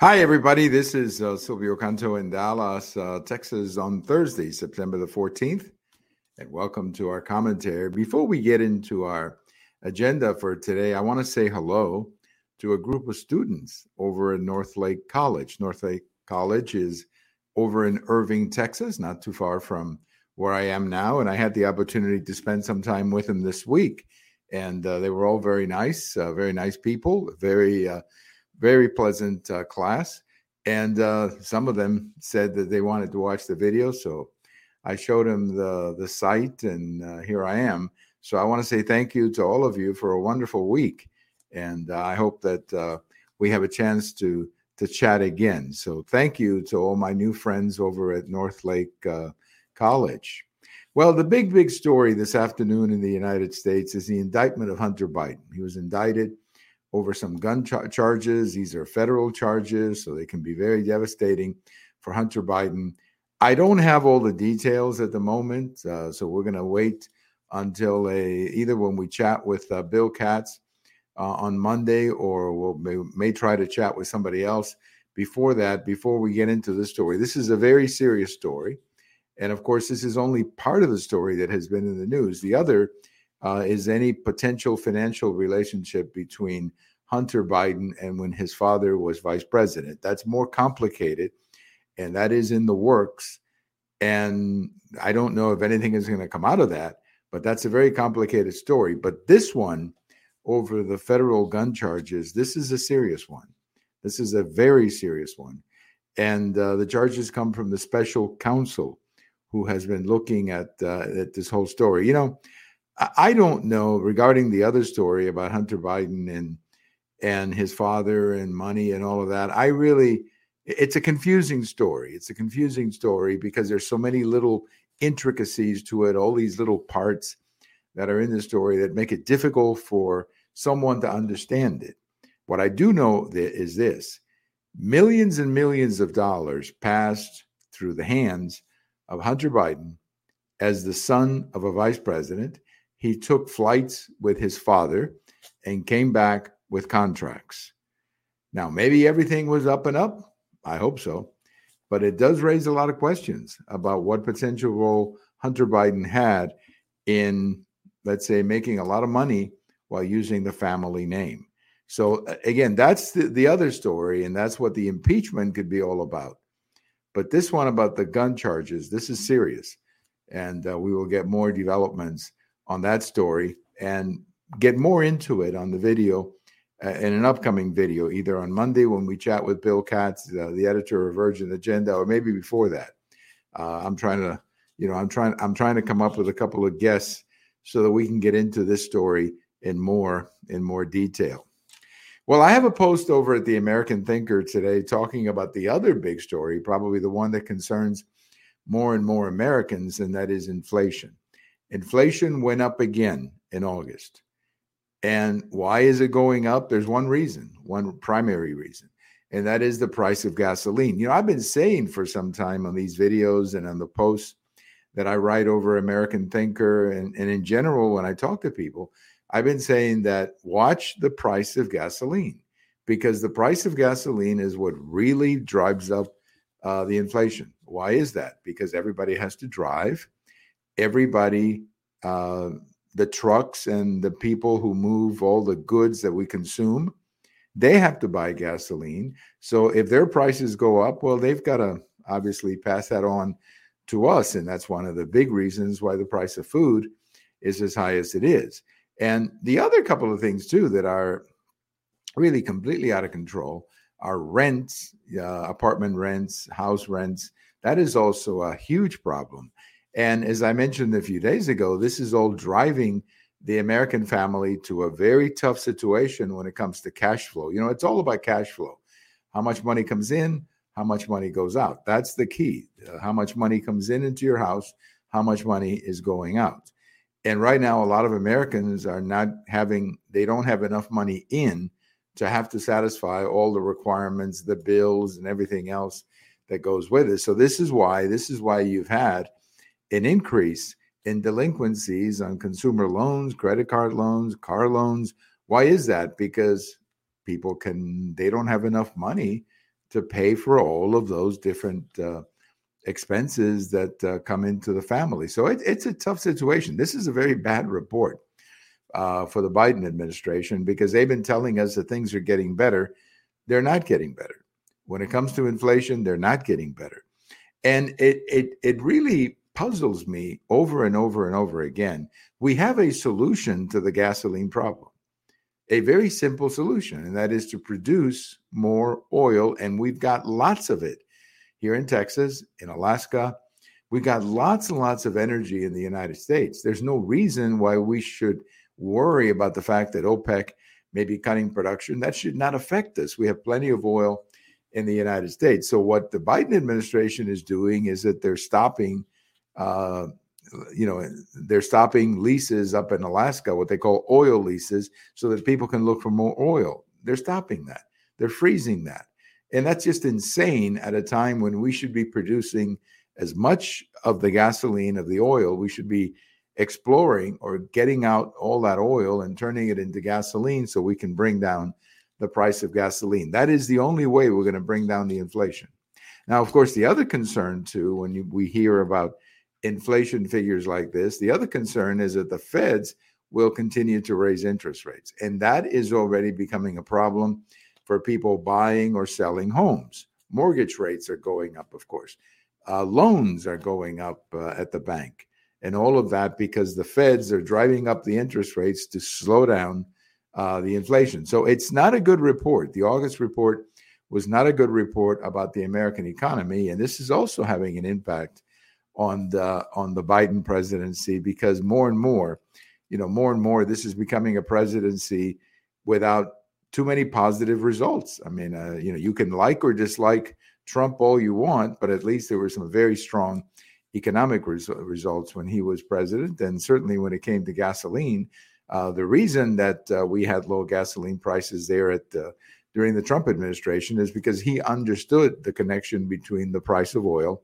Hi, everybody. This is uh, Silvio Canto in Dallas, uh, Texas on Thursday, September the 14th. And welcome to our commentary. Before we get into our agenda for today, I want to say hello to a group of students over at Northlake College. Northlake College is over in Irving, Texas, not too far from where I am now. And I had the opportunity to spend some time with them this week. And uh, they were all very nice, uh, very nice people, very uh, very pleasant uh, class. And uh, some of them said that they wanted to watch the video. So I showed them the, the site, and uh, here I am. So I want to say thank you to all of you for a wonderful week. And uh, I hope that uh, we have a chance to, to chat again. So thank you to all my new friends over at Northlake uh, College. Well, the big, big story this afternoon in the United States is the indictment of Hunter Biden. He was indicted over some gun char- charges. These are federal charges, so they can be very devastating for Hunter Biden. I don't have all the details at the moment, uh, so we're going to wait until a, either when we chat with uh, Bill Katz uh, on Monday, or we'll may, may try to chat with somebody else before that. Before we get into the story, this is a very serious story, and of course, this is only part of the story that has been in the news. The other uh, is any potential financial relationship between Hunter Biden and when his father was vice president. That's more complicated, and that is in the works. And I don't know if anything is going to come out of that, but that's a very complicated story. But this one, over the federal gun charges, this is a serious one. This is a very serious one. And uh, the charges come from the special counsel who has been looking at, uh, at this whole story. You know, I don't know regarding the other story about Hunter Biden and and his father and money and all of that. I really, it's a confusing story. It's a confusing story because there's so many little intricacies to it, all these little parts that are in the story that make it difficult for someone to understand it. What I do know is this millions and millions of dollars passed through the hands of Hunter Biden as the son of a vice president. He took flights with his father and came back with contracts. Now, maybe everything was up and up. I hope so. But it does raise a lot of questions about what potential role Hunter Biden had in, let's say, making a lot of money while using the family name. So, again, that's the, the other story, and that's what the impeachment could be all about. But this one about the gun charges, this is serious. And uh, we will get more developments on that story and get more into it on the video uh, in an upcoming video, either on Monday when we chat with Bill Katz, uh, the editor of Urgent Agenda, or maybe before that. Uh, I'm trying to, you know, I'm trying, I'm trying to come up with a couple of guests so that we can get into this story in more in more detail. Well, I have a post over at the American Thinker today talking about the other big story, probably the one that concerns more and more Americans, and that is inflation. Inflation went up again in August. And why is it going up? There's one reason, one primary reason, and that is the price of gasoline. You know, I've been saying for some time on these videos and on the posts that I write over American Thinker and, and in general when I talk to people, I've been saying that watch the price of gasoline because the price of gasoline is what really drives up uh, the inflation. Why is that? Because everybody has to drive. Everybody uh, the trucks and the people who move all the goods that we consume, they have to buy gasoline. So if their prices go up, well, they've got to obviously pass that on to us. And that's one of the big reasons why the price of food is as high as it is. And the other couple of things, too, that are really completely out of control are rents, uh, apartment rents, house rents. That is also a huge problem. And as I mentioned a few days ago, this is all driving the American family to a very tough situation when it comes to cash flow. You know, it's all about cash flow. How much money comes in, how much money goes out. That's the key. Uh, how much money comes in into your house, how much money is going out. And right now, a lot of Americans are not having, they don't have enough money in to have to satisfy all the requirements, the bills, and everything else that goes with it. So, this is why, this is why you've had an increase in delinquencies on consumer loans, credit card loans, car loans. Why is that? Because people can, they don't have enough money to pay for all of those different uh, expenses that uh, come into the family. So it, it's a tough situation. This is a very bad report uh, for the Biden administration because they've been telling us that things are getting better. They're not getting better. When it comes to inflation, they're not getting better. And it it it really puzzles me over and over and over again. We have a solution to the gasoline problem. A very simple solution, and that is to produce more oil. And we've got lots of it here in Texas, in Alaska. We've got lots and lots of energy in the United States. There's no reason why we should worry about the fact that OPEC may be cutting production. That should not affect us. We have plenty of oil in the United States. So, what the Biden administration is doing is that they're stopping, uh, you know, they're stopping leases up in Alaska, what they call oil leases, so that people can look for more oil. They're stopping that. They're freezing that. And that's just insane at a time when we should be producing as much of the gasoline, of the oil, we should be exploring or getting out all that oil and turning it into gasoline so we can bring down the price of gasoline. That is the only way we're going to bring down the inflation. Now, of course, the other concern too, when you, we hear about inflation figures like this, the other concern is that the feds will continue to raise interest rates. And that is already becoming a problem for people buying or selling homes. Mortgage rates are going up, of course. Uh, loans are going up uh, at the bank, and all of that because the feds are driving up the interest rates to slow down uh, the inflation. So it's not a good report. The August report was not a good report about the American economy, and this is also having an impact on the on the Biden presidency because more and more, you know, more and more, this is becoming a presidency without too many positive results. I mean, uh, you know, you can like or dislike Trump all you want, but at least there were some very strong economic res- results when he was president, and certainly when it came to gasoline. Uh, the reason that uh, we had low gasoline prices there at uh, during the Trump administration is because he understood the connection between the price of oil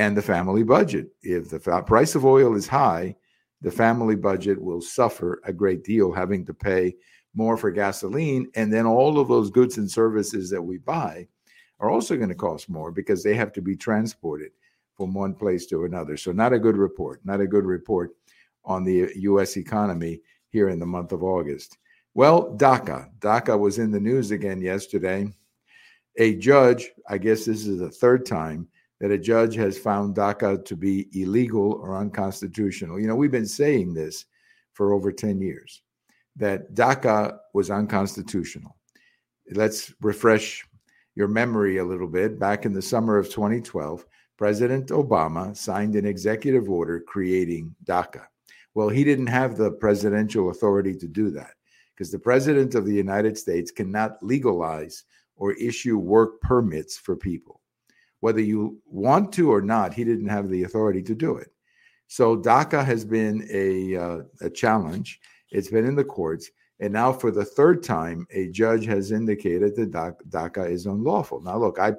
and the family budget. If the fa- price of oil is high, the family budget will suffer a great deal, having to pay more for gasoline. And then all of those goods and services that we buy are also going to cost more because they have to be transported from one place to another. So, not a good report, not a good report on the U.S. economy here in the month of August. Well, DACA. DACA was in the news again yesterday. A judge, I guess this is the third time that a judge has found DACA to be illegal or unconstitutional. You know, we've been saying this for over 10 years that DACA was unconstitutional. Let's refresh your memory a little bit. Back in the summer of 2012, President Obama signed an executive order creating DACA. Well, he didn't have the presidential authority to do that because the president of the United States cannot legalize or issue work permits for people. Whether you want to or not, he didn't have the authority to do it. So DACA has been a, uh, a challenge. It's been in the courts. And now, for the third time, a judge has indicated that DACA is unlawful. Now, look, I,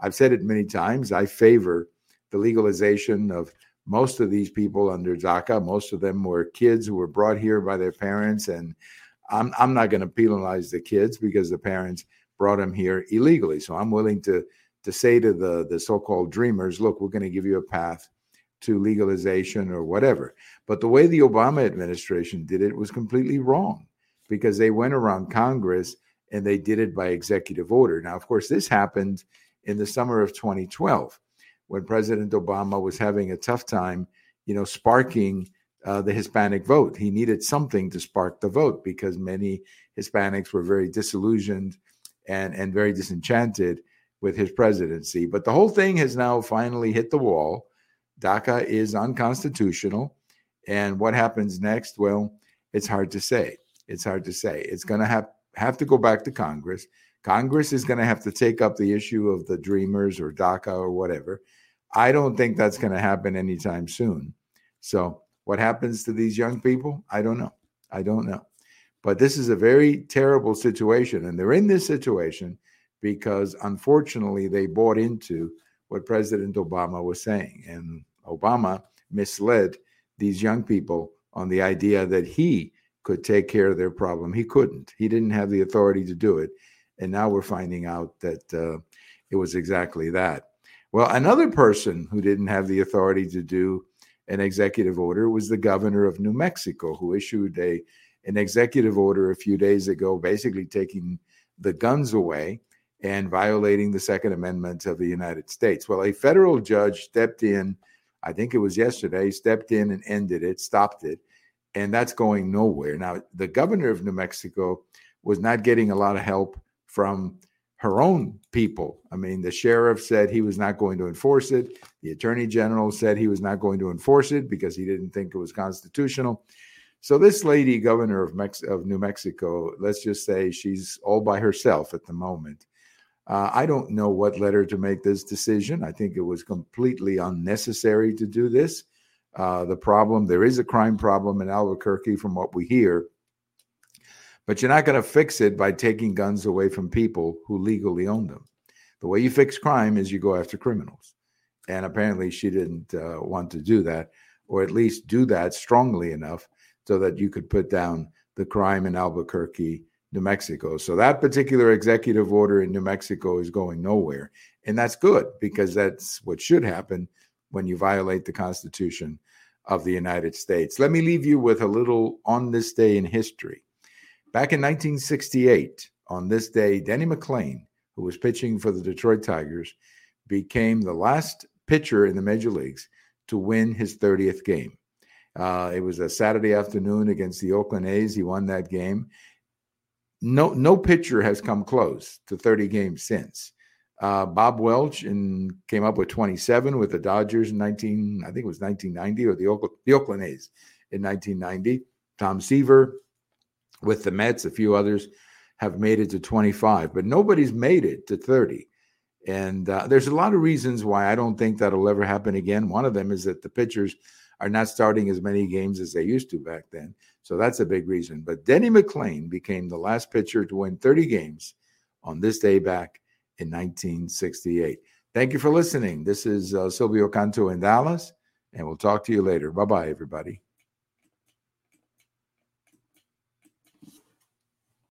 I've said it many times. I favor the legalization of most of these people under DACA. Most of them were kids who were brought here by their parents. And I'm, I'm not going to penalize the kids because the parents brought them here illegally. So I'm willing to, to say to the, the so called dreamers, look, we're going to give you a path to legalization or whatever. But the way the Obama administration did it was completely wrong because they went around Congress and they did it by executive order. Now, of course, this happened in the summer of 2012 when President Obama was having a tough time, you know, sparking uh, the Hispanic vote. He needed something to spark the vote because many Hispanics were very disillusioned and, and very disenchanted with his presidency. But the whole thing has now finally hit the wall. DACA is unconstitutional. And what happens next? Well, it's hard to say. It's hard to say. It's going to have, have to go back to Congress. Congress is going to have to take up the issue of the Dreamers or DACA or whatever. I don't think that's going to happen anytime soon. So, what happens to these young people? I don't know. I don't know. But this is a very terrible situation. And they're in this situation because unfortunately they bought into what President Obama was saying. And Obama misled these young people on the idea that he could take care of their problem. He couldn't. He didn't have the authority to do it. And now we're finding out that uh, it was exactly that. Well, another person who didn't have the authority to do an executive order was the governor of New Mexico, who issued a an executive order a few days ago, basically taking the guns away and violating the Second Amendment of the United States. Well, a federal judge stepped in, I think it was yesterday, stepped in and ended it, stopped it, and that's going nowhere. Now, the governor of New Mexico was not getting a lot of help from her own people. I mean, the sheriff said he was not going to enforce it. The attorney general said he was not going to enforce it because he didn't think it was constitutional. So this lady, governor of, Mex- of New Mexico, let's just say she's all by herself at the moment. Uh, I don't know what led her to make this decision. I think it was completely unnecessary to do this. Uh, the problem, there is a crime problem in Albuquerque, from what we hear, but you're not going to fix it by taking guns away from people who legally own them. The way you fix crime is you go after criminals. And apparently, she didn't uh, want to do that, or at least do that strongly enough so that you could put down the crime in Albuquerque, New Mexico. So that particular executive order in New Mexico is going nowhere. And that's good because that's what should happen when you violate the Constitution of the United States. Let me leave you with a little on this day in history. Back in 1968, on this day, Denny McLain, who was pitching for the Detroit Tigers, became the last pitcher in the major leagues to win his 30th game. Uh, it was a Saturday afternoon against the Oakland A's. He won that game. No, no pitcher has come close to 30 games since. Uh, Bob Welch and came up with 27 with the Dodgers in 19, I think it was 1990, or the Oakland, the Oakland A's in 1990. Tom Seaver with the Mets, a few others have made it to 25, but nobody's made it to 30. And uh, there's a lot of reasons why I don't think that'll ever happen again. One of them is that the pitchers are not starting as many games as they used to back then. So that's a big reason. But Denny McLain became the last pitcher to win 30 games on this day back in 1968. Thank you for listening. This is uh, Silvio Canto in Dallas, and we'll talk to you later. Bye bye, everybody.